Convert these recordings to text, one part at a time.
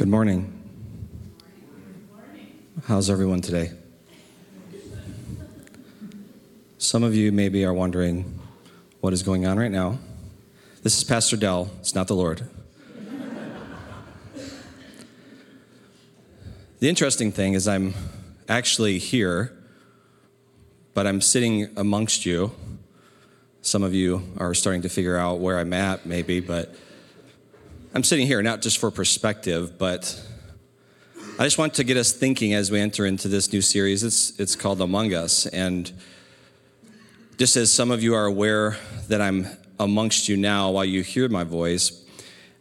Good morning. How's everyone today? Some of you maybe are wondering what is going on right now. This is Pastor Dell, it's not the Lord. the interesting thing is, I'm actually here, but I'm sitting amongst you. Some of you are starting to figure out where I'm at, maybe, but I'm sitting here not just for perspective, but I just want to get us thinking as we enter into this new series. It's, it's called Among Us. And just as some of you are aware that I'm amongst you now while you hear my voice,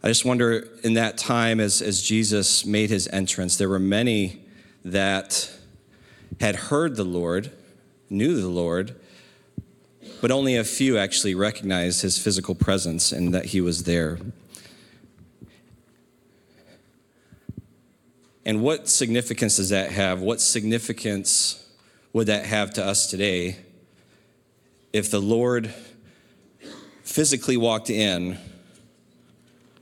I just wonder in that time as, as Jesus made his entrance, there were many that had heard the Lord, knew the Lord, but only a few actually recognized his physical presence and that he was there. And what significance does that have? What significance would that have to us today if the Lord physically walked in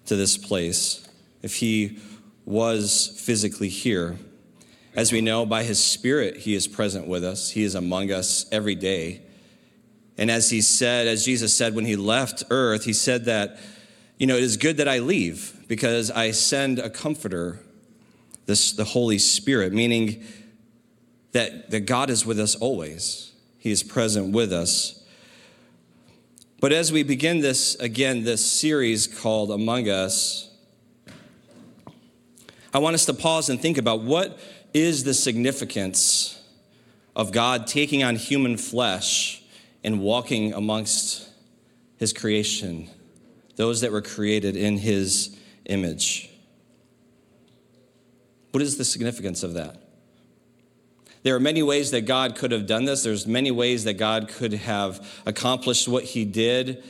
to this place, if he was physically here? As we know, by his Spirit, he is present with us, he is among us every day. And as he said, as Jesus said when he left earth, he said that, you know, it is good that I leave because I send a comforter this, the Holy Spirit, meaning that, that God is with us always. He is present with us. But as we begin this, again, this series called Among Us, I want us to pause and think about what is the significance of God taking on human flesh and walking amongst his creation, those that were created in his image. What is the significance of that? There are many ways that God could have done this. There's many ways that God could have accomplished what he did.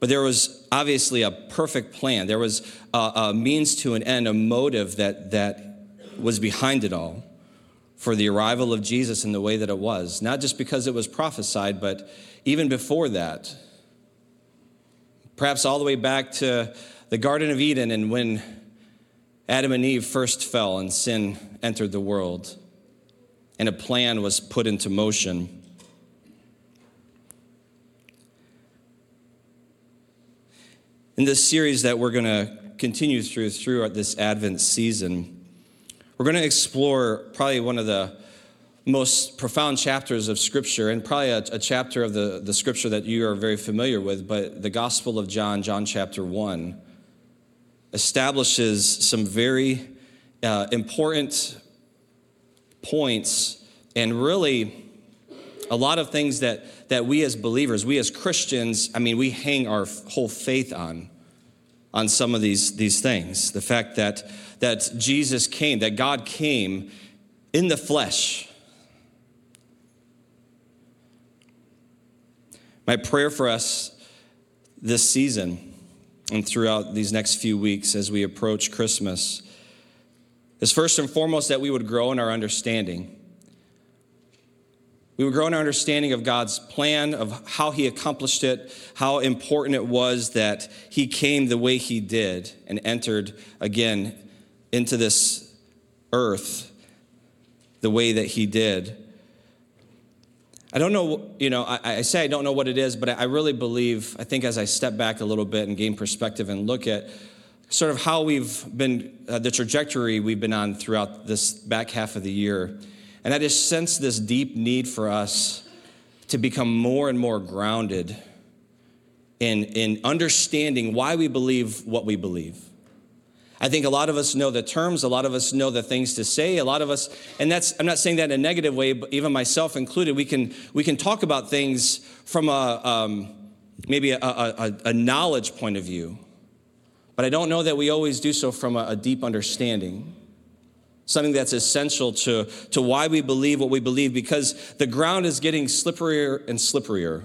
But there was obviously a perfect plan. There was a, a means to an end, a motive that, that was behind it all for the arrival of Jesus in the way that it was. Not just because it was prophesied, but even before that. Perhaps all the way back to the Garden of Eden and when Adam and Eve first fell and sin entered the world, and a plan was put into motion. In this series that we're going to continue through throughout this Advent season, we're going to explore probably one of the most profound chapters of Scripture, and probably a, a, chapter of the, the Scripture that you are very familiar with, but the Gospel of John, John chapter 1 establishes some very uh, important points and really a lot of things that, that we as believers, we as Christians, I mean, we hang our whole faith on, on some of these, these things. The fact that, that Jesus came, that God came in the flesh. My prayer for us this season and throughout these next few weeks as we approach Christmas is first and foremost that we would grow in our understanding. We would grow in our understanding of God's plan, of how He accomplished it, how important it was that He came the way He did and entered again into this earth the way that He did. I don't know, you know, I, I, say I don't know what it is, but I really believe, I think as I step back a little bit and gain perspective and look at sort of how we've been, uh, the trajectory we've been on throughout this back half of the year. And I just sense this deep need for us to become more and more grounded in, in understanding why we believe what we believe. I think a lot of us know the terms, a lot of us know the things to say, a lot of us, and that's, I'm not saying that in a negative way, but even myself included, we can, we can talk about things from a, um, maybe a, a, a, knowledge point of view. But I don't know that we always do so from a, a deep understanding. Something that's essential to, to why we believe what we believe, because the ground is getting slipperier and slipperier.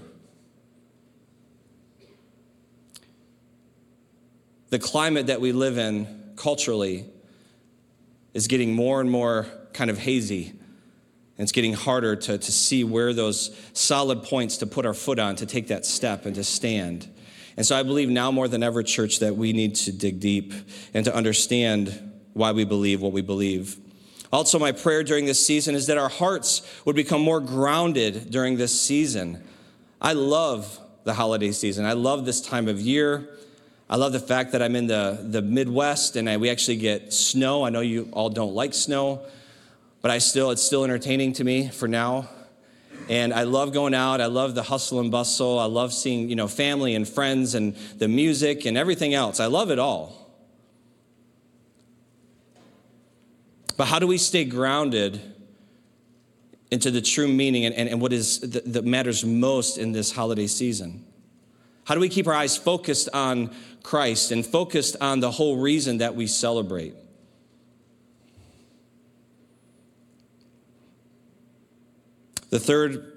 The climate that we live in culturally is getting more and more kind of hazy. And it's getting harder to, to see where those solid points to put our foot on, to take that step and to stand. And so I believe now more than ever, church, that we need to dig deep and to understand why we believe what we believe. Also, my prayer during this season is that our hearts would become more grounded during this season. I love the holiday season. I love this time of year. I love the fact that I'm in the, the Midwest and I, we actually get snow. I know you all don't like snow, but I still, it's still entertaining to me for now. And I love going out. I love the hustle and bustle. I love seeing, you know, family and friends and the music and everything else. I love it all. But how do we stay grounded into the true meaning and, and, and what is that matters most in this holiday season? How do we keep our eyes focused on Christ and focused on the whole reason that we celebrate? The third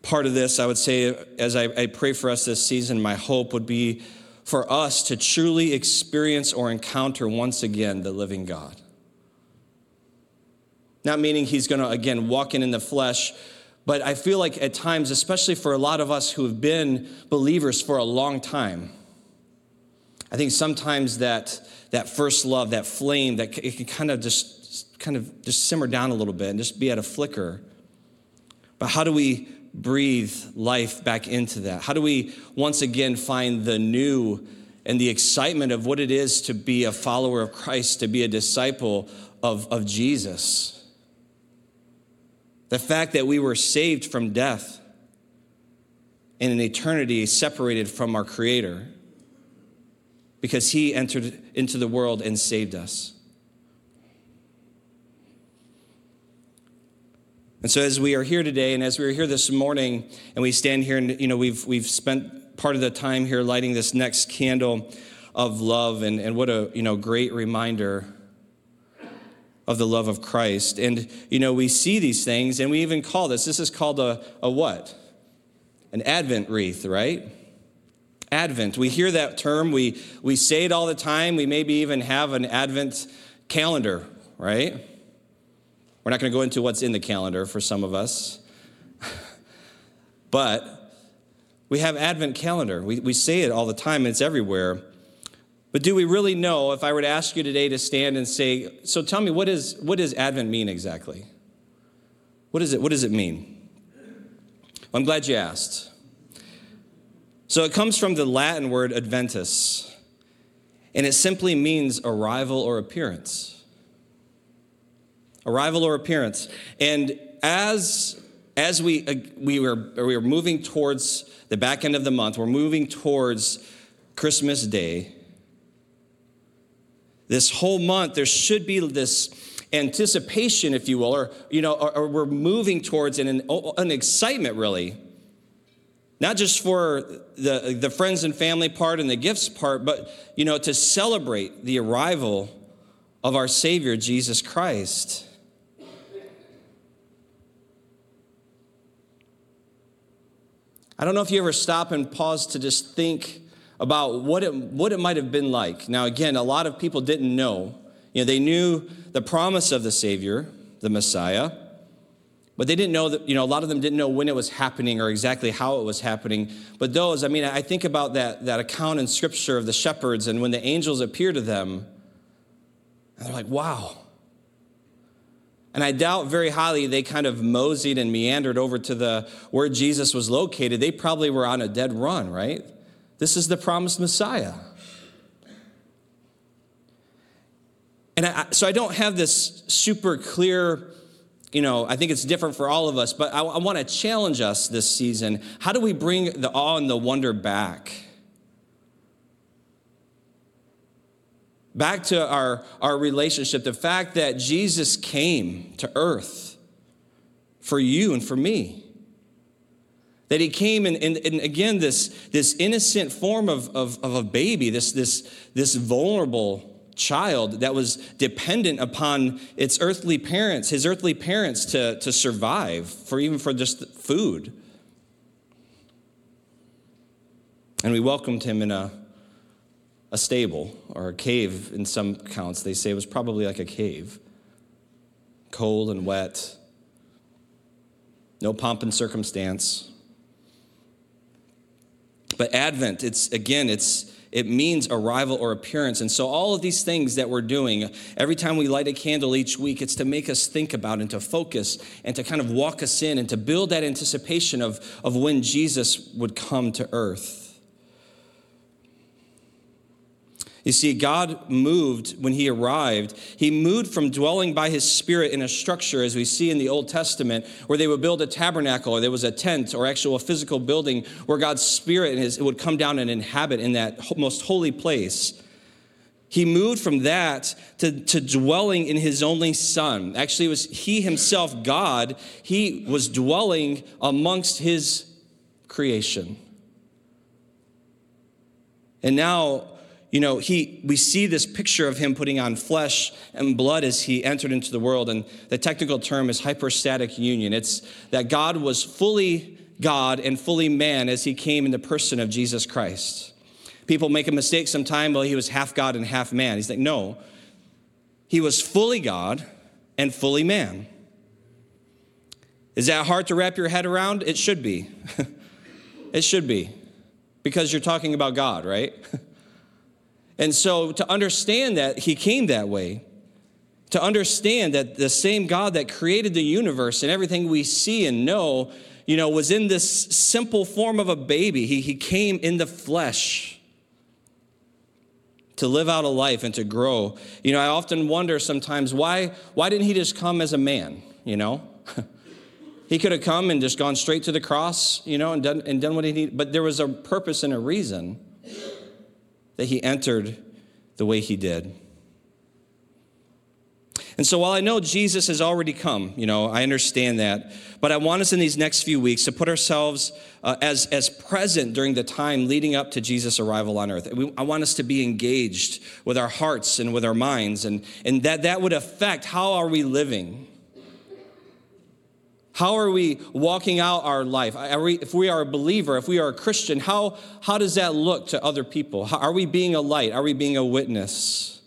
part of this, I would say, as I, I, pray for us this season, my hope would be for us to truly experience or encounter once again the living God. Not meaning he's going to, again, walk in in the flesh, but I feel like at times, especially for a lot of us who have been believers for a long time, I think sometimes that, that first love, that flame, that it can kind of just kind of just simmer down a little bit and just be at a flicker. But how do we breathe life back into that? How do we once again find the new and the excitement of what it is to be a follower of Christ, to be a disciple of, of Jesus? The fact that we were saved from death and an eternity separated from our Creator because He entered into the world and saved us. And so, as we are here today, and as we are here this morning, and we stand here, and you know, we've we've spent part of the time here lighting this next candle of love, and, and what a you know great reminder of the love of Christ. And, you know, we see these things and we even call this, this is called a, a what? An Advent wreath, right? Advent. We hear that term, we, we say it all the time. We maybe even have an Advent calendar, right? We're not going to go into what's in the calendar for some of us. but we have Advent calendar. We, we say it all the time, it's everywhere. But do we really know if I were to ask you today to stand and say, so tell me, what, is, what does Advent mean exactly? What, is it, what does it mean? I'm glad you asked. So it comes from the Latin word adventus, and it simply means arrival or appearance. Arrival or appearance. And as, as we, uh, we, were, we were moving towards the back end of the month, we're moving towards Christmas Day this whole month, there should be this anticipation, if you will, or, you know, or, or we're moving towards an, an excitement, really. Not just for the, the friends and family part and the gifts part, but, you know, to celebrate the arrival of our Savior, Jesus Christ. I don't know if you ever stop and pause to just think about what it, what it might have been like. Now, again, a lot of people didn't know. You know, they knew the promise of the Savior, the Messiah, but they didn't know that, you know, a lot of them didn't know when it was happening or exactly how it was happening. But those, I mean, I think about that, that account in Scripture of the shepherds and when the angels appear to them, and they're like, wow. And I doubt very highly they kind of moseyed and meandered over to the where Jesus was located. They probably were on a dead run, right? This is the promised Messiah. And I, so I don't have this super clear, you know, I think it's different for all of us, but I, I want to challenge us this season. How do we bring the awe and the wonder back? Back to our, our relationship, the fact that Jesus came to earth for you and for me. That he came in, in, in, again, this, this innocent form of, of, of a baby, this, this, this vulnerable child that was dependent upon its earthly parents, his earthly parents to, to survive, for even for just food. And we welcomed him in a, a stable or a cave in some accounts. They say it was probably like a cave, cold and wet, no pomp and circumstance. But Advent, it's again, it's it means arrival or appearance. And so, all of these things that we're doing, every time we light a candle each week, it's to make us think about and to focus and to kind of walk us in and to build that anticipation of, of when Jesus would come to earth. You see, God moved when he arrived. He moved from dwelling by his spirit in a structure, as we see in the Old Testament, where they would build a tabernacle or there was a tent or actual physical building where God's spirit his, would come down and inhabit in that most holy place. He moved from that to, to dwelling in his only son. Actually, it was he himself, God, he was dwelling amongst his creation. And now you know, he, we see this picture of him putting on flesh and blood as he entered into the world. And the technical term is hypostatic union. It's that God was fully God and fully man as he came in the person of Jesus Christ. People make a mistake sometimes, well, he was half God and half man. He's like, no, he was fully God and fully man. Is that hard to wrap your head around? It should be. it should be. Because you're talking about God, right? And so to understand that he came that way, to understand that the same God that created the universe and everything we see and know, you know, was in this simple form of a baby. He, he came in the flesh to live out a life and to grow. You know, I often wonder sometimes why, why didn't he just come as a man, you know? he could have come and just gone straight to the cross, you know, and done, and done what he needed. But there was a purpose and a reason that he entered the way he did. And so while I know Jesus has already come, you know, I understand that, but I want us in these next few weeks to put ourselves uh, as, as present during the time leading up to Jesus' arrival on earth. We, I want us to be engaged with our hearts and with our minds, and, and that, that would affect how are we living? How are we walking out our life? We, if we are a believer, if we are a Christian, how, how does that look to other people? How, are we being a light? Are we being a witness?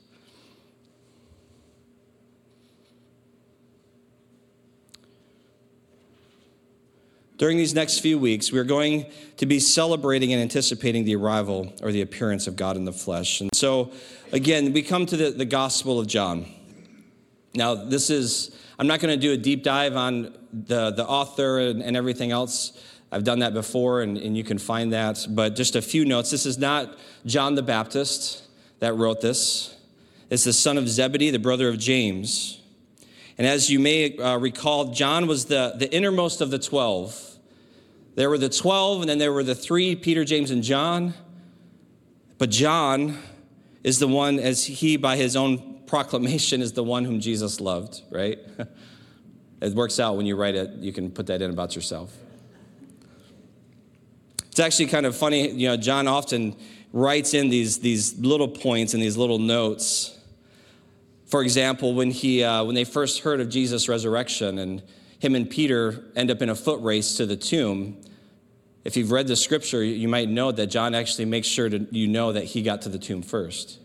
During these next few weeks, we're going to be celebrating and anticipating the arrival or the appearance of God in the flesh. And so, again, we come to the, the Gospel of John. Now, this is, I'm not going to do a deep dive on the, the author and, and everything else. I've done that before, and, and you can find that. But just a few notes. This is not John the Baptist that wrote this. It's the son of Zebedee, the brother of James. And as you may uh, recall, John was the, the innermost of the 12. There were the 12, and then there were the three Peter, James, and John. But John is the one, as he, by his own proclamation, is the one whom Jesus loved, right? It works out when you write it, you can put that in about yourself. It's actually kind of funny, you know, John often writes in these, these little points and these little notes. For example, when, he, uh, when they first heard of Jesus' resurrection and him and Peter end up in a foot race to the tomb, if you've read the scripture, you might know that John actually makes sure to, you know that he got to the tomb first.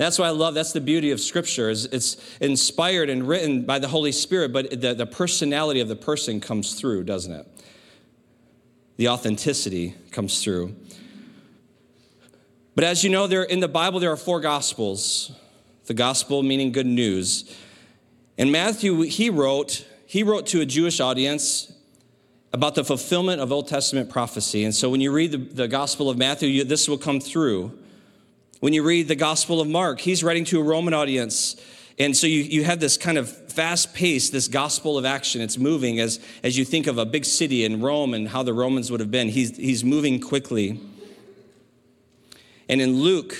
That's why I love, that's the beauty of Scripture, is it's inspired and written by the Holy Spirit, but the, the personality of the person comes through, doesn't it? The authenticity comes through. But as you know, there in the Bible there are four gospels. The gospel meaning good news. And Matthew, he wrote, he wrote to a Jewish audience about the fulfillment of Old Testament prophecy. And so when you read the, the Gospel of Matthew, you, this will come through. When you read the Gospel of Mark, he's writing to a Roman audience. And so you, you have this kind of fast pace, this gospel of action. It's moving as, as you think of a big city in Rome and how the Romans would have been. He's, he's moving quickly. And in Luke,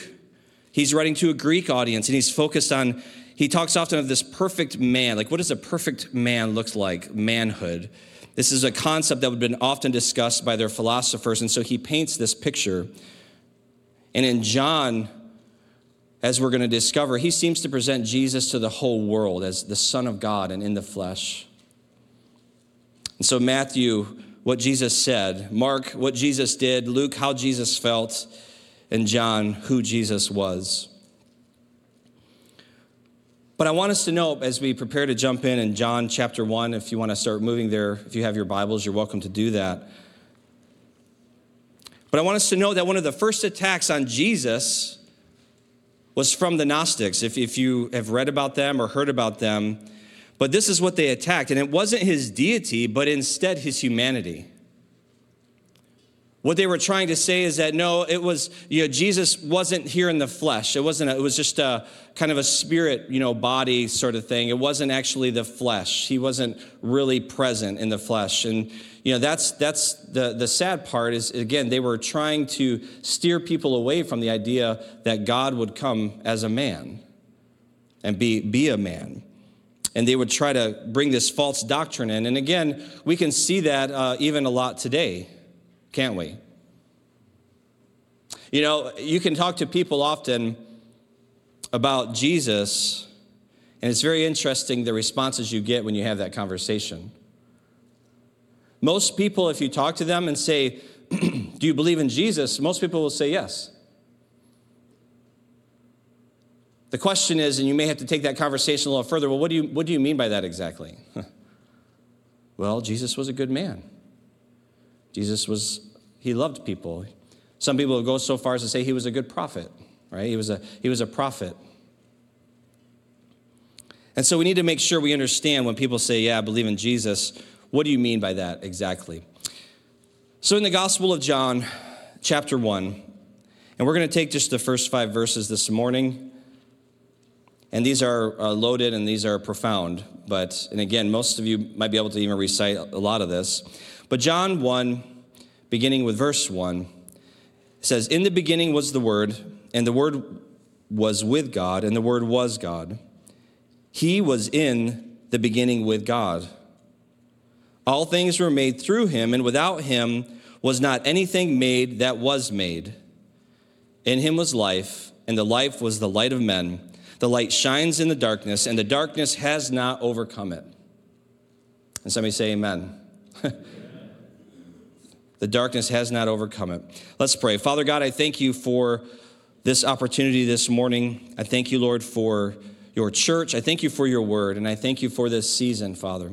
he's writing to a Greek audience and he's focused on, he talks often of this perfect man. Like, what does a perfect man look like? Manhood. This is a concept that would have been often discussed by their philosophers. And so he paints this picture and in John, as we're going to discover, he seems to present Jesus to the whole world as the Son of God and in the flesh. And so, Matthew, what Jesus said, Mark, what Jesus did, Luke, how Jesus felt, and John, who Jesus was. But I want us to know as we prepare to jump in in John chapter 1, if you want to start moving there, if you have your Bibles, you're welcome to do that. But I want us to know that one of the first attacks on Jesus was from the Gnostics, if, if you have read about them or heard about them. But this is what they attacked. And it wasn't his deity, but instead his humanity. What they were trying to say is that no, it was, you know, Jesus wasn't here in the flesh. It wasn't, a, it was just a kind of a spirit, you know, body sort of thing. It wasn't actually the flesh. He wasn't really present in the flesh. And, you know, that's, that's the, the sad part is, again, they were trying to steer people away from the idea that God would come as a man and be, be a man. And they would try to bring this false doctrine in. And again, we can see that uh, even a lot today can't we? You know, you can talk to people often about Jesus, and it's very interesting the responses you get when you have that conversation. Most people, if you talk to them and say, Do you believe in Jesus? Most people will say yes. The question is, and you may have to take that conversation a little further well, what do you, what do you mean by that exactly? well, Jesus was a good man. Jesus was, he loved people. Some people will go so far as to say he was a good prophet, right? He was a, he was a prophet. And so we need to make sure we understand when people say, yeah, I believe in Jesus, what do you mean by that exactly? So in the Gospel of John, chapter 1, and we're going to take just the first five verses this morning. And these are uh, loaded and these are profound. But, and again, most of you might be able to even recite a lot of this. But John 1, beginning with verse 1, says, In the beginning was the Word, and the Word was with God, and the Word was God. He was in the beginning with God. All things were made through him, and without him was not anything made that was made. In him was life, and the life was the light of men. The light shines in the darkness, and the darkness has not overcome it. And somebody say, Amen. The darkness has not overcome it. Let's pray. Father God, I thank you for this opportunity this morning. I thank you, Lord, for your church. I thank you for your word, and I thank you for this season, Father.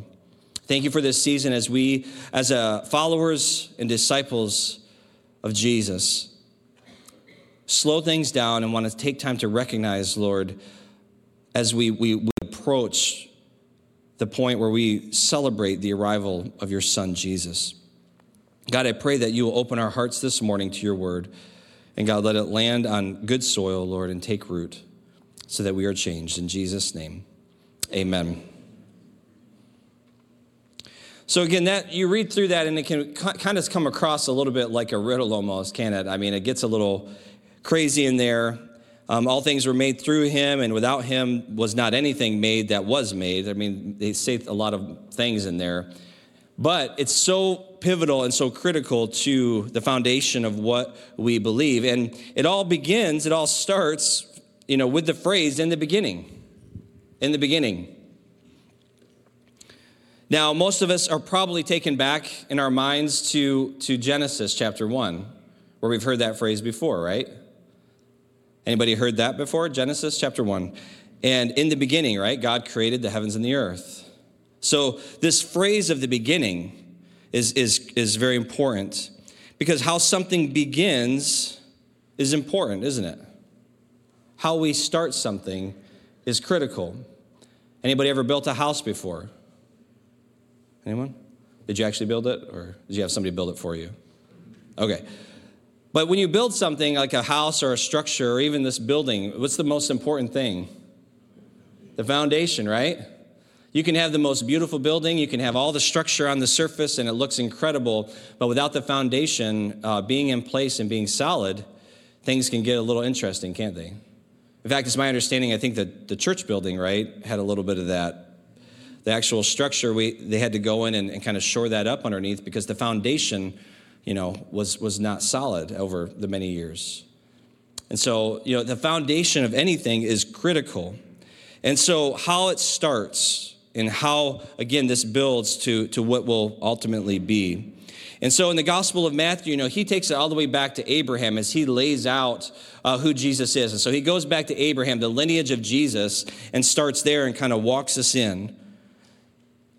Thank you for this season as we, as uh, followers and disciples of Jesus, slow things down and want to take time to recognize, Lord, as we, we, we approach the point where we celebrate the arrival of your Son, Jesus. God, I pray that you will open our hearts this morning to your word. And God, let it land on good soil, Lord, and take root so that we are changed. In Jesus' name, amen. So again, that you read through that and it can kind of come across a little bit like a riddle almost, can it? I mean, it gets a little crazy in there. Um, all things were made through him, and without him was not anything made that was made. I mean, they say a lot of things in there. But it's so pivotal and so critical to the foundation of what we believe. And it all begins, it all starts, you know, with the phrase in the beginning. In the beginning. Now, most of us are probably taken back in our minds to, to Genesis chapter 1, where we've heard that phrase before, right? Anybody heard that before? Genesis chapter 1. And in the beginning, right, God created the heavens and the earth. So, this phrase of the beginning is, is, is very important because how something begins is important, isn't it? How we start something is critical. Anybody ever built a house before? Anyone? Did you actually build it or did you have somebody build it for you? Okay. But when you build something like a house or a structure or even this building, what's the most important thing? The foundation, right? You can have the most beautiful building, you can have all the structure on the surface, and it looks incredible, but without the foundation uh, being in place and being solid, things can get a little interesting, can't they? In fact, it's my understanding, I think that the church building, right, had a little bit of that. The actual structure, we, they had to go in and, and kind of shore that up underneath because the foundation, you know, was, was not solid over the many years. And so, you know, the foundation of anything is critical. And so, how it starts and how, again, this builds to, to what will ultimately be. And so in the Gospel of Matthew, you know, he takes it all the way back to Abraham as he lays out uh, who Jesus is. And so he goes back to Abraham, the lineage of Jesus, and starts there and kind of walks us in.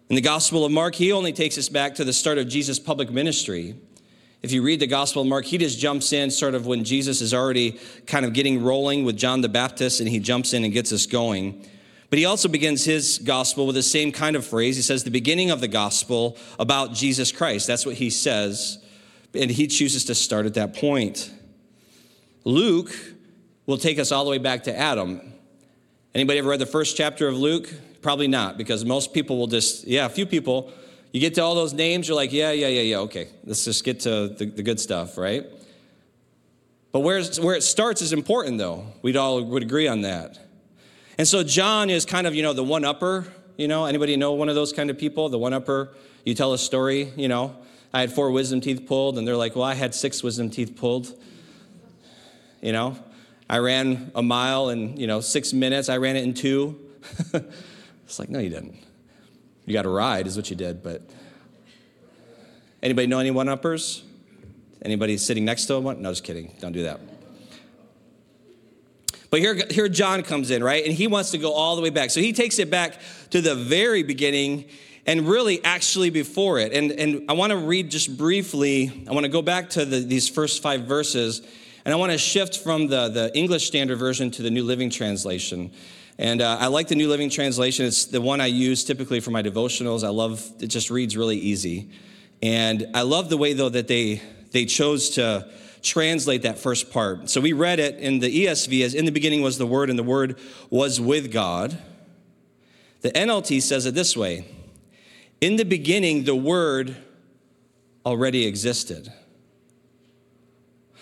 In the Gospel of Mark, he only takes us back to the start of Jesus' public ministry. If you read the Gospel of Mark, he just jumps in sort of when Jesus is already kind of getting rolling with John the Baptist, and he jumps in and gets us going. But he also begins his gospel with the same kind of phrase. He says, the beginning of the gospel about Jesus Christ. That's what he says. And he chooses to start at that point. Luke will take us all the way back to Adam. Anybody ever read the first chapter of Luke? Probably not, because most people will just, yeah, a few people, you get to all those names, you're like, yeah, yeah, yeah, yeah, okay, let's just get to the, the good stuff, right? But where, where it starts is important, though. We'd all would agree on that. And so John is kind of, you know, the one upper, you know, anybody know one of those kind of people? The one upper, you tell a story, you know, I had four wisdom teeth pulled, and they're like, well, I had six wisdom teeth pulled. You know, I ran a mile in, you know, six minutes. I ran it in two. it's like, no, you didn't. You got a ride, is what you did, but anybody know any one uppers? Anybody sitting next to one? No, just kidding. Don't do that. But here, here John comes in, right? And he wants to go all the way back. So he takes it back to the very beginning and really actually before it. And, and I want to read just briefly, I want to go back to the, these first five verses, and I want to shift from the, the English Standard Version to the New Living Translation. And uh, I like the New Living Translation. It's the one I use typically for my devotionals. I love it; just reads really easy, and I love the way though that they they chose to translate that first part. So we read it in the ESV as in the beginning was the Word, and the Word was with God. The NLT says it this way In the beginning, the Word already existed.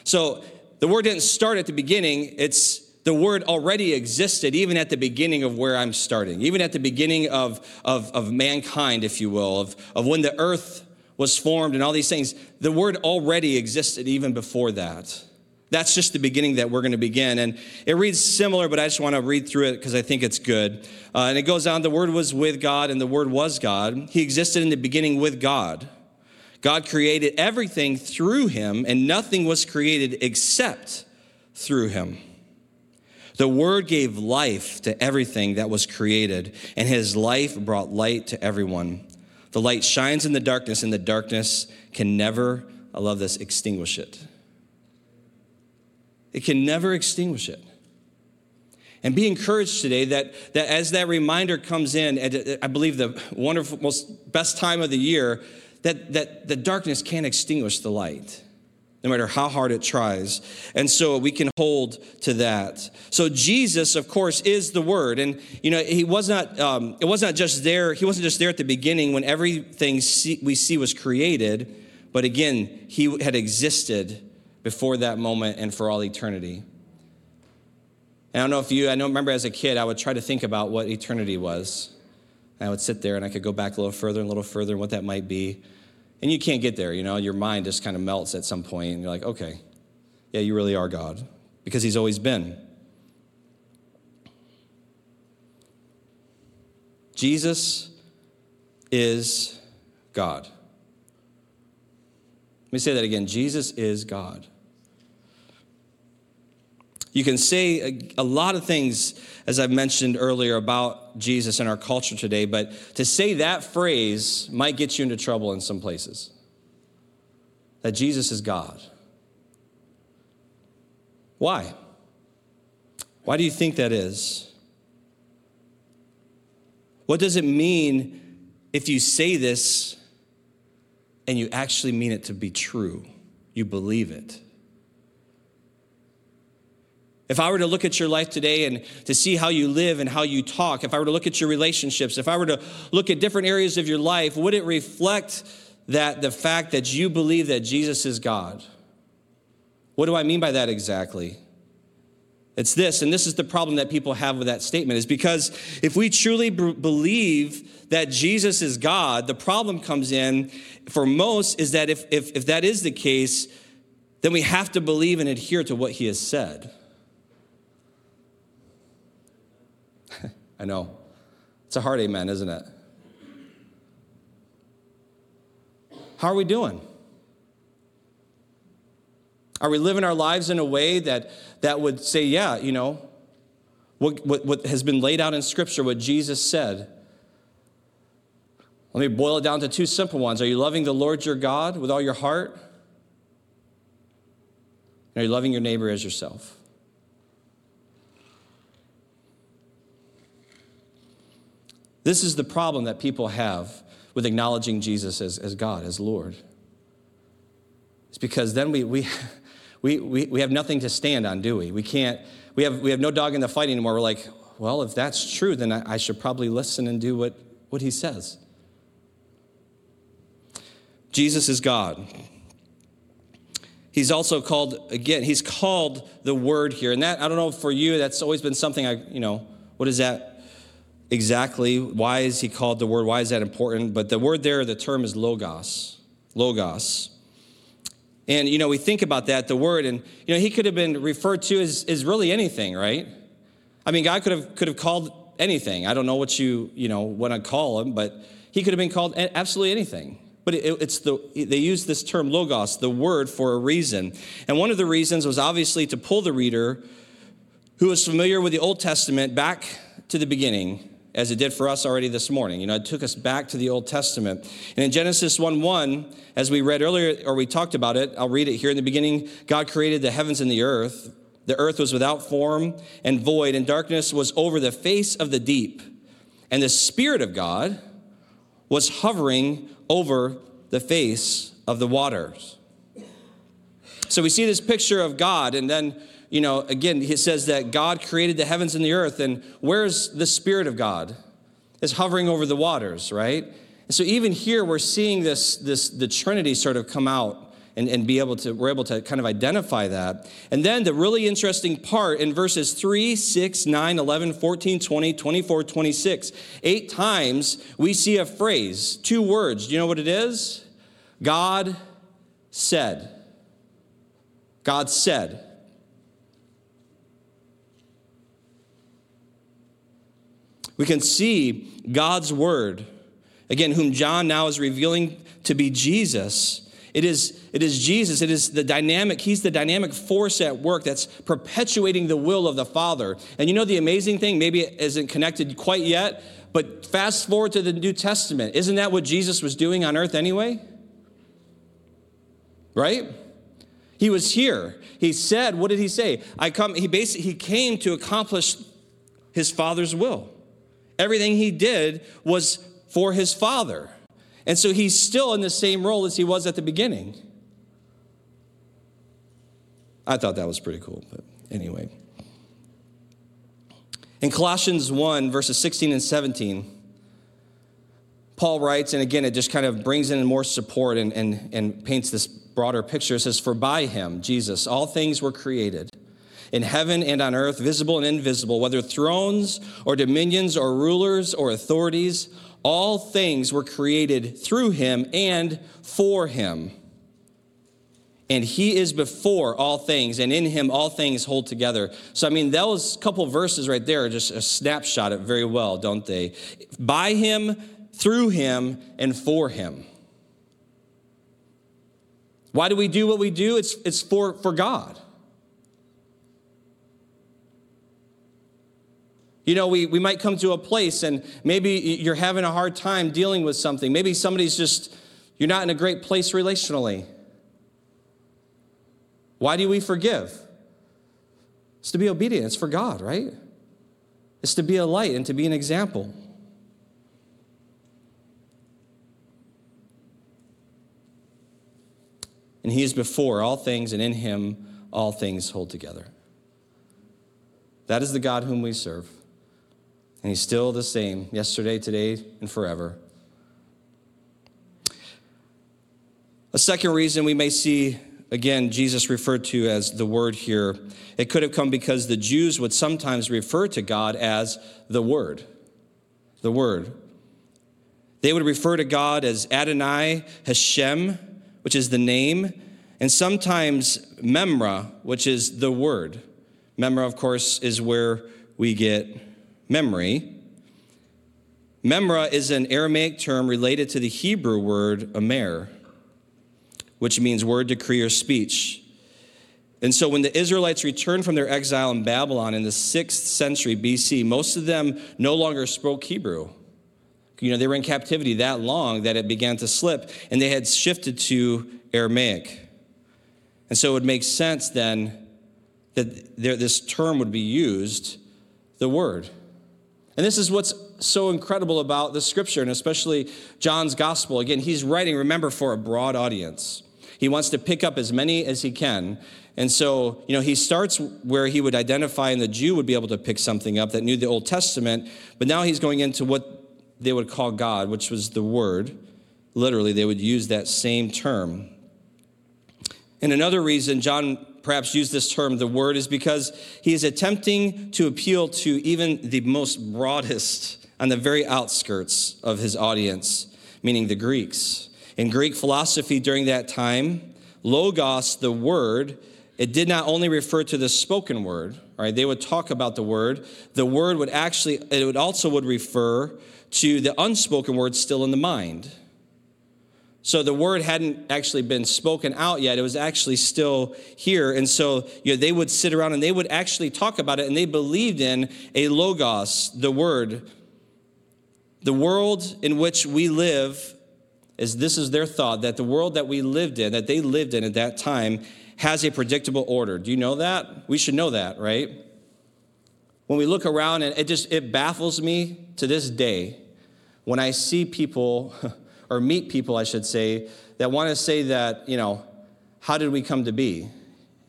So the Word didn't start at the beginning, it's the word already existed even at the beginning of where I'm starting, even at the beginning of, of, of mankind, if you will, of, of when the earth was formed and all these things, the word already existed even before that. That's just the beginning that we're going to begin. And it reads similar, but I just want to read through it because I think it's good. Uh, and it goes on the Word was with God, and the Word was God. He existed in the beginning with God. God created everything through him, and nothing was created except through him. The Word gave life to everything that was created, and his life brought light to everyone. The light shines in the darkness, and the darkness can never, I love this, extinguish it. It can never extinguish it. And be encouraged today that, that as that reminder comes in, at, I believe the wonderful, most best time of the year, that, that the darkness can't extinguish the light no matter how hard it tries. And so we can hold to that. So Jesus, of course, is the Word, and you know he was not. Um, it was not just there. He wasn't just there at the beginning when everything see, we see was created, but again, he had existed before that moment and for all eternity. And I don't know if you. I know. Remember, as a kid, I would try to think about what eternity was. I would sit there and I could go back a little further and a little further and what that might be. And you can't get there, you know, your mind just kind of melts at some point, and you're like, okay, yeah, you really are God, because He's always been. Jesus is God. Let me say that again Jesus is God. You can say a, a, lot of things, as I've mentioned earlier, about Jesus in our culture today, but to say that phrase might get you into trouble in some places. That Jesus is God. Why? Why do you think that is? What does it mean if you say this and you actually mean it to be true? You believe it. If I were to look at your life today and to see how you live and how you talk, if I were to look at your relationships, if I were to look at different areas of your life, would it reflect that the fact that you believe that Jesus is God? What do I mean by that exactly? It's this, and this is the problem that people have with that statement, is because if we truly b- believe that Jesus is God, the problem comes in for most is that if, if, if that is the case, then we have to believe and adhere to what he has said. I know. It's a hard amen, isn't it? How are we doing? Are we living our lives in a way that, that would say, yeah, you know, what, what, what has been laid out in Scripture, what Jesus said? Let me boil it down to two simple ones. Are you loving the Lord your God with all your heart? And are you loving your neighbor as yourself? This is the problem that people have with acknowledging Jesus as, as God, as Lord. It's because then we, we, we, we, we have nothing to stand on, do we? We can't, we have, we have no dog in the fight anymore. We're like, well, if that's true, then I, I should probably listen and do what, what he says. Jesus is God. He's also called, again, he's called the Word here. And that, I don't know, for you, that's always been something I, you know, what is that exactly. Why is he called the word? Why is that important? But the word there, the term is logos. Logos. And, you know, we think about that, the word, and, you know, he could have been referred to as, as really anything, right? I mean, God could have, could have called anything. I don't know what you, you know, want to call him, but he could have been called absolutely anything. But it, it's the, they use this term logos, the word, for a reason. And one of the reasons was obviously to pull the reader who was familiar with the Old Testament back to the beginning as it did for us already this morning. You know, it took us back to the Old Testament. And in Genesis 1 1, as we read earlier, or we talked about it, I'll read it here. In the beginning, God created the heavens and the earth. The earth was without form and void, and darkness was over the face of the deep. And the Spirit of God was hovering over the face of the waters. So we see this picture of God, and then you know, again, he says that God created the heavens and the earth, and where's the Spirit of God? Is hovering over the waters, right? And so even here, we're seeing this, this the Trinity sort of come out and, and be able to, we're able to kind of identify that. And then the really interesting part in verses 3, 6, 9, 11, 14, 20, 24, 26, eight times we see a phrase, two words. Do you know what it is? God said. God said. We can see God's word, again, whom John now is revealing to be Jesus. It is, it is Jesus. It is the dynamic, he's the dynamic force at work that's perpetuating the will of the Father. And you know the amazing thing, maybe it isn't connected quite yet, but fast forward to the New Testament. Isn't that what Jesus was doing on earth anyway? Right? He was here. He said, what did he say? I come, he basically he came to accomplish his father's will. Everything he did was for his father. And so he's still in the same role as he was at the beginning. I thought that was pretty cool, but anyway. In Colossians 1, verses 16 and 17, Paul writes, and again, it just kind of brings in more support and, and, and paints this broader picture. It says, For by him, Jesus, all things were created in heaven and on earth, visible and invisible, whether thrones or dominions or rulers or authorities, all things were created through him and for him. And he is before all things, and in him all things hold together. So, I mean, those couple verses right there are just a snapshot it very well, don't they? By him, through him, and for him. Why do we do what we do? It's, it's for, for God. You know, we, we might come to a place and maybe you're having a hard time dealing with something. Maybe somebody's just, you're not in a great place relationally. Why do we forgive? It's to be obedient, it's for God, right? It's to be a light and to be an example. And He is before all things, and in Him all things hold together. That is the God whom we serve. And he's still the same yesterday, today, and forever. A second reason we may see, again, Jesus referred to as the Word here, it could have come because the Jews would sometimes refer to God as the Word. The Word. They would refer to God as Adonai Hashem, which is the name, and sometimes Memra, which is the Word. Memra, of course, is where we get memory. Memra is an Aramaic term related to the Hebrew word amer, which means word, decree, or speech. And so when the Israelites returned from their exile in Babylon in the 6th century BC, most of them no longer spoke Hebrew. You know, they were in captivity that long that it began to slip, and they had shifted to Aramaic. And so it would make sense then that there, this term would be used, the Word. And this is what's so incredible about the scripture, and especially John's gospel. Again, he's writing, remember, for a broad audience. He wants to pick up as many as he can. And so, you know, he starts where he would identify, and the Jew would be able to pick something up that knew the Old Testament, but now he's going into what they would call God, which was the Word. Literally, they would use that same term. And another reason John perhaps use this term, the Word, is because he is attempting to appeal to even the most broadest on the very outskirts of his audience, meaning the Greeks. In Greek philosophy during that time, logos, the word, it did not only refer to the spoken word, right? They would talk about the word. The word would actually, it would also would refer to the unspoken word still in the mind. So the word hadn't actually been spoken out yet. It was actually still here. And so you know, they would sit around and they would actually talk about it and they believed in a logos, the word. The world in which we live is this is their thought that the world that we lived in, that they lived in at that time, has a predictable order. Do you know that? We should know that, right? When we look around and it just it baffles me to this day when I see people or meet people, I should say, that want to say that, you know, how did we come to be?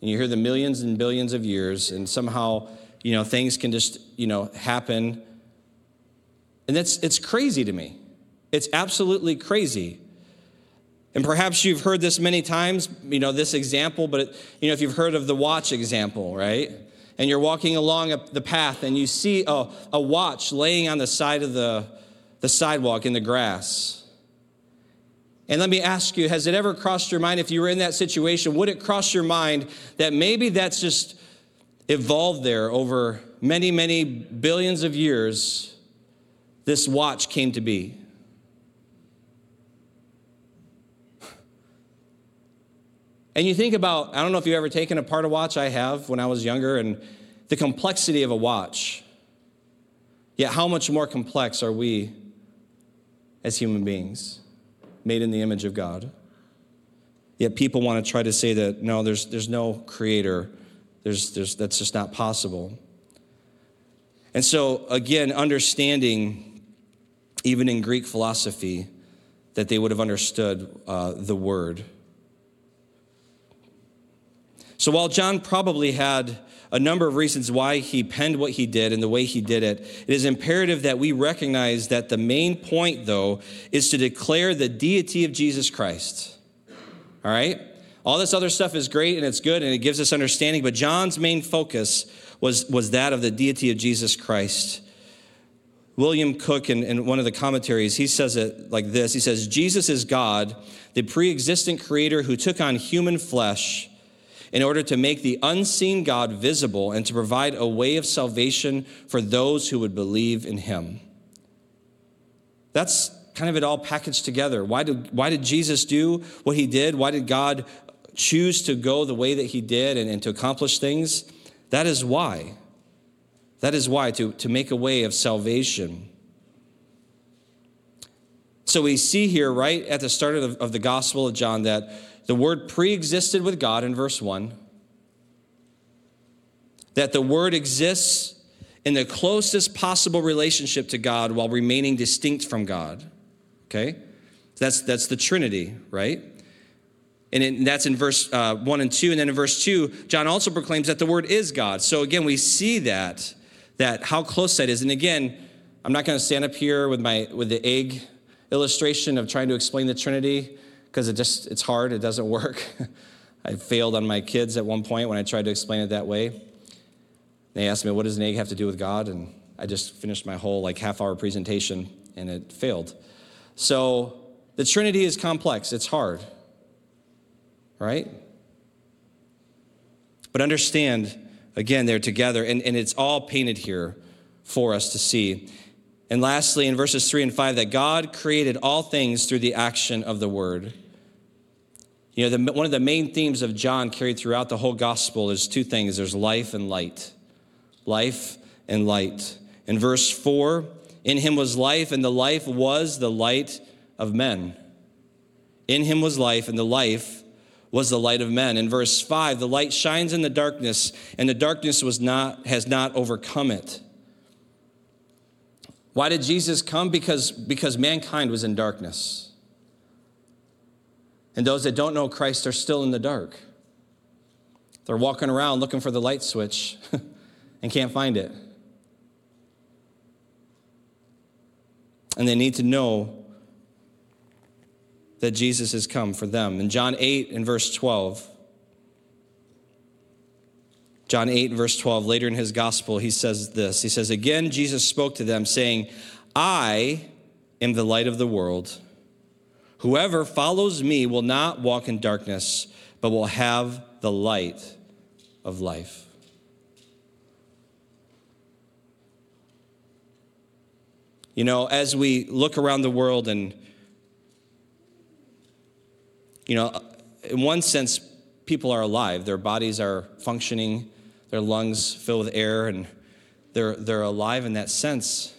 And you hear the millions and billions of years, and somehow, you know, things can just, you know, happen. And that's it's crazy to me. It's absolutely crazy. And perhaps you've heard this many times, you know, this example, but, you know, if you've heard of the watch example, right? And you're walking along the path and you see a, a watch laying on the side of the, the sidewalk in the grass. And let me ask you, has it ever crossed your mind, if you were in that situation, would it cross your mind that maybe that's just evolved there over many, many billions of years? This watch came to be. And you think about, I don't know if you've ever taken apart a watch, I have when I was younger, and the complexity of a watch. Yet, how much more complex are we as human beings, made in the image of God? Yet, people want to try to say that no, there's, there's no creator, there's, there's, that's just not possible. And so, again, understanding, even in Greek philosophy, that they would have understood uh, the word. So while John probably had a number of reasons why he penned what he did and the way he did it, it is imperative that we recognize that the main point, though, is to declare the deity of Jesus Christ. All right? All this other stuff is great and it's good and it gives us understanding, but John's main focus was, was that of the deity of Jesus Christ. William Cook, in, in one of the commentaries, he says it like this He says, Jesus is God, the pre existent creator who took on human flesh in order to make the unseen God visible and to provide a way of salvation for those who would believe in him. That's kind of it all packaged together. Why did, why did Jesus do what he did? Why did God choose to go the way that he did and, and to accomplish things? That is why. That is why, to, to make a way of salvation. So we see here, right at the start of of the Gospel of John, that the Word pre existed with God in verse 1, that the Word exists in the closest possible relationship to God while remaining distinct from God. Okay? That's, that's the Trinity, right? And that's in verse uh, 1 and 2. And then in verse 2, John also proclaims that the Word is God. So again, we see that, that how close that is. And again, I'm not going to stand up here with, my, with the egg illustration of trying to explain the Trinity because it just it's hard it doesn't work. I failed on my kids at one point when i tried to explain it that way. They asked me what does an egg have to do with god? And i just finished my whole like half hour presentation and it failed. So the trinity is complex it's hard right? But understand again they're together and, and it's all painted here for us to see. And lastly in verses 3 and 5 that god created all things through the action of the word you know, the, one of the main themes of John carried throughout the whole gospel is two things there's life and light. Life and light. In verse 4, in him was life, and the life was the light of men. In him was life, and the life was the light of men. In verse 5, the light shines in the darkness, and the darkness was not, has not overcome it. Why did Jesus come? Because, because mankind was in darkness. And those that don't know Christ are still in the dark. They're walking around looking for the light switch and can't find it. And they need to know that Jesus has come for them. In John 8 and verse 12, John 8 verse 12, later in his gospel, he says this. He says, Again, Jesus spoke to them, saying, I am the light of the world. Whoever follows me will not walk in darkness, but will have the light of life. You know, as we look around the world and you know, in one sense, people are alive. Their bodies are functioning, their lungs fill with air, and they're, they're alive in that sense.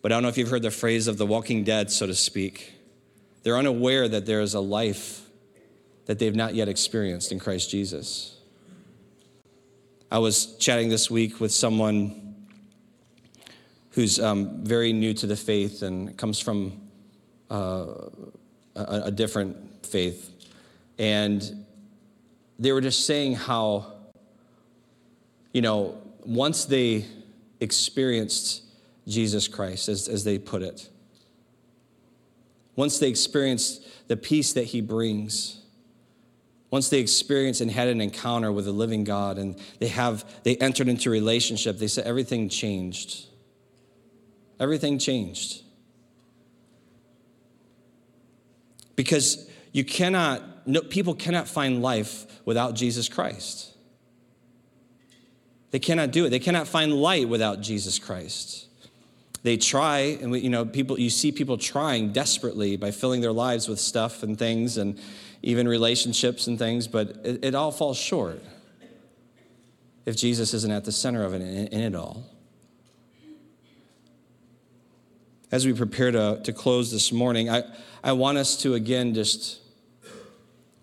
But I don't know if you've heard the phrase of the walking dead, so to speak. They're unaware that there is a life that they've not yet experienced in Christ Jesus. I was chatting this week with someone who's um, very new to the faith and comes from uh, a, a different faith. And they were just saying how, you know, once they experienced Jesus Christ, as, as they put it, once they experienced the peace that he brings, once they experienced and had an encounter with the living God and they have they entered into relationship, they said everything changed. Everything changed. Because you cannot, no, people cannot find life without Jesus Christ. They cannot do it. They cannot find light without Jesus Christ. They try, and we, you know, people. You see people trying desperately by filling their lives with stuff and things, and even relationships and things, but it, it all falls short if Jesus isn't at the center of it in, in it all. As we prepare to, to close this morning, I, I want us to again just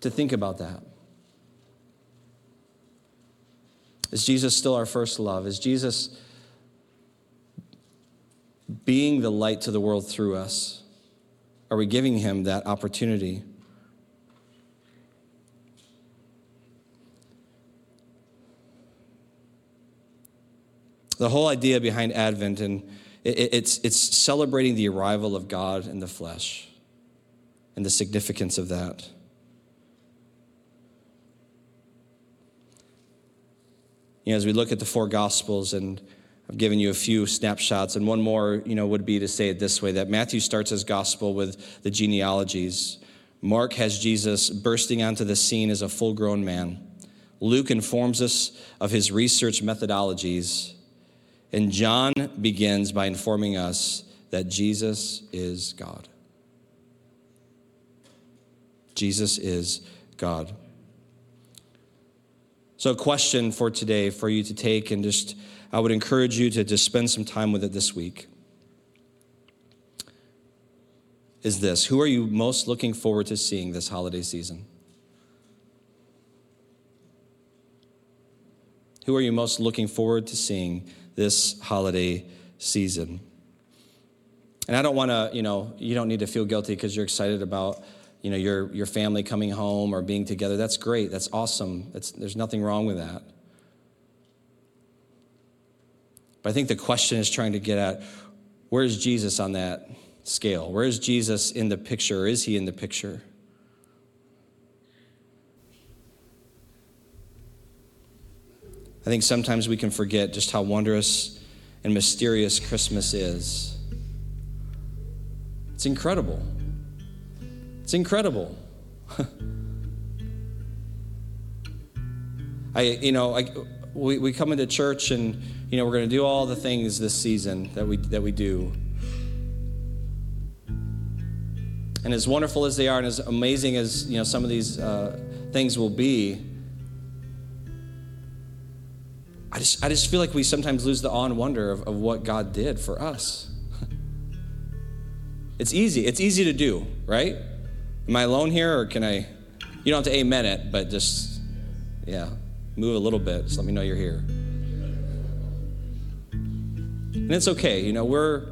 to think about that. Is Jesus still our first love? Is Jesus being the light to the world through us? Are we giving him that opportunity? The whole idea behind Advent and it's, it's celebrating the arrival of God in the flesh and the significance of that. You know, as we look at the four gospels and I've given you a few snapshots, and one more, you know, would be to say it this way that Matthew starts his gospel with the genealogies. Mark has Jesus bursting onto the scene as a full grown man. Luke informs us of his research methodologies. And John begins by informing us that Jesus is God. Jesus is God. So, a question for today for you to take, and just I would encourage you to just spend some time with it this week. Is this Who are you most looking forward to seeing this holiday season? Who are you most looking forward to seeing this holiday season? And I don't want to, you know, you don't need to feel guilty because you're excited about you know, your, your family coming home or being together. That's great. That's awesome. That's, there's nothing wrong with that. But I think the question is trying to get at where's Jesus on that scale? Where is Jesus in the picture? Or is he in the picture? I think sometimes we can forget just how wondrous and mysterious Christmas is. It's incredible. It's incredible. I, you know, I, we, we come into church and, you know, we're going to do all the things this season that we, that we do. And as wonderful as they are and as amazing as, you know, some of these uh, things will be, I just, I just feel like we sometimes lose the awe and wonder of, of what God did for us. it's easy. It's easy to do, right? Am I alone here, or can I, You don't have to amen it, but just, yeah, move a little bit. Just let me know you're here. And it's okay. You know, we're,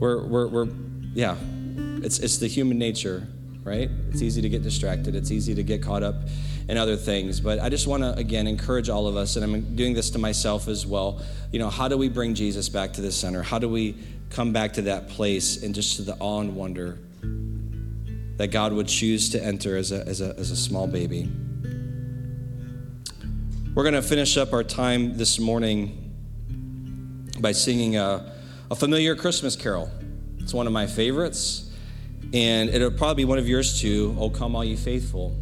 we're, we're, we're yeah, it's, it's the human nature, right? It's easy to get distracted. It's easy to get caught up in other things. But I just want to, again, encourage all of us, and I'm doing this to myself as well. You know, how do we bring Jesus back to the center? How do we come back to that place and just to the awe and wonder that God would choose to enter as a, as a, as a small baby? We're going to finish up our time this morning by singing a, a familiar Christmas carol. It's one of my favorites, and it'll probably be one of yours too. Oh, come, all you faithful.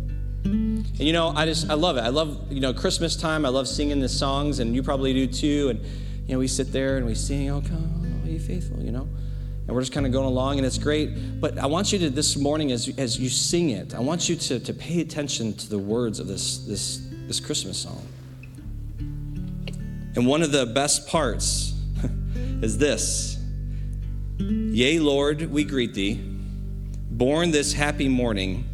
And you know, I just I love it. I love you know Christmas time. I love singing the songs, and you probably do too. And you know, we sit there and we sing, "Oh come, all you faithful," you know, and we're just kind of going along, and it's great. But I want you to this morning, as as you sing it, I want you to to pay attention to the words of this this this Christmas song. And one of the best parts is this. Yea, Lord, we greet thee, born this happy morning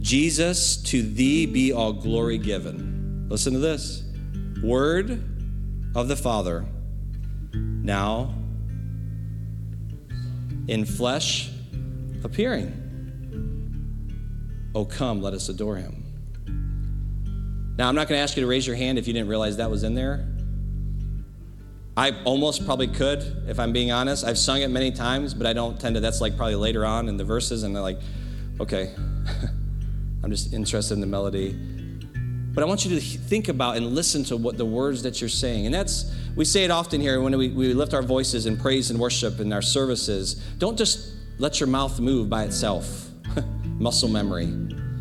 Jesus, to thee be all glory given. Listen to this Word of the Father, now in flesh appearing. Oh, come, let us adore him. Now, I'm not going to ask you to raise your hand if you didn't realize that was in there. I almost probably could, if I'm being honest. I've sung it many times, but I don't tend to. That's like probably later on in the verses, and they're like, okay. I'm just interested in the melody. But I want you to think about and listen to what the words that you're saying. And that's, we say it often here when we, we lift our voices in praise and worship in our services. Don't just let your mouth move by itself, muscle memory.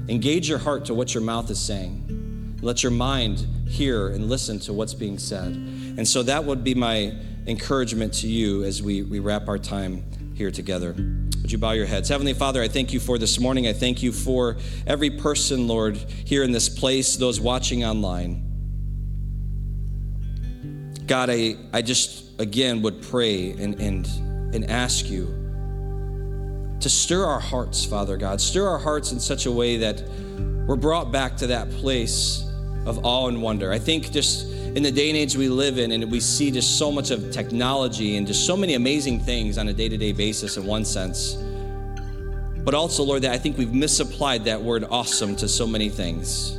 Engage your heart to what your mouth is saying. Let your mind hear and listen to what's being said. And so that would be my encouragement to you as we, we wrap our time here together. Would you bow your heads? Heavenly Father, I thank you for this morning. I thank you for every person, Lord, here in this place, those watching online. God, I, I just again would pray and, and, and ask you to stir our hearts, Father God. Stir our hearts in such a way that we're brought back to that place of awe and wonder. I think just in the day and age we live in, and we see just so much of technology and just so many amazing things on a day to day basis, in one sense. But also, Lord, that I think we've misapplied that word awesome to so many things.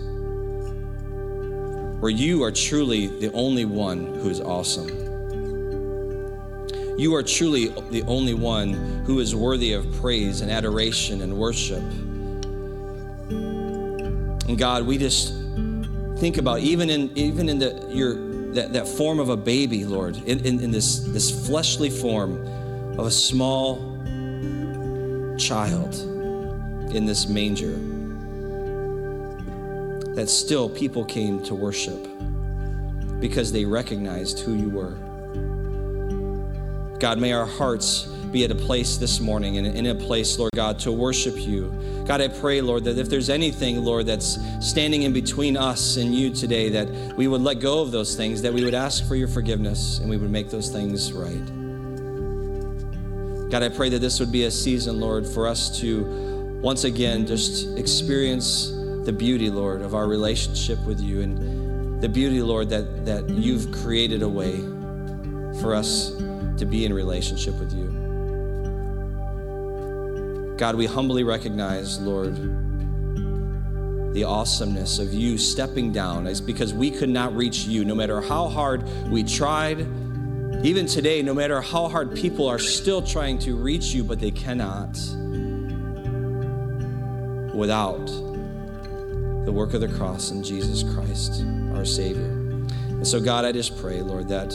Where you are truly the only one who is awesome. You are truly the only one who is worthy of praise and adoration and worship. And God, we just think about even in even in the your that, that form of a baby, Lord, in, in, in this, this fleshly form of a small child in this manger, that still people came to worship because they recognized who you were. God, may our hearts be at a place this morning and in a place, Lord God, to worship you. God, I pray, Lord, that if there's anything, Lord, that's standing in between us and you today, that we would let go of those things, that we would ask for your forgiveness and we would make those things right. God, I pray that this would be a season, Lord, for us to once again just experience the beauty, Lord, of our relationship with you and the beauty, Lord, that, that you've created a way for us to be in relationship with you. God, we humbly recognize, Lord, the awesomeness of you stepping down is because we could not reach you no matter how hard we tried. Even today, no matter how hard people are still trying to reach you, but they cannot without the work of the cross in Jesus Christ, our Savior. And so, God, I just pray, Lord, that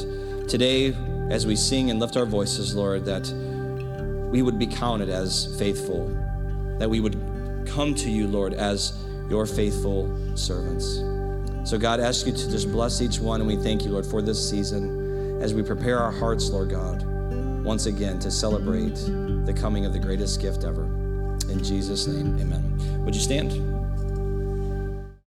today, as we sing and lift our voices, Lord, that we would be counted as faithful, that we would come to you, Lord, as your faithful servants. So, God, I ask you to just bless each one, and we thank you, Lord, for this season as we prepare our hearts, Lord God, once again to celebrate the coming of the greatest gift ever. In Jesus' name, amen. Would you stand?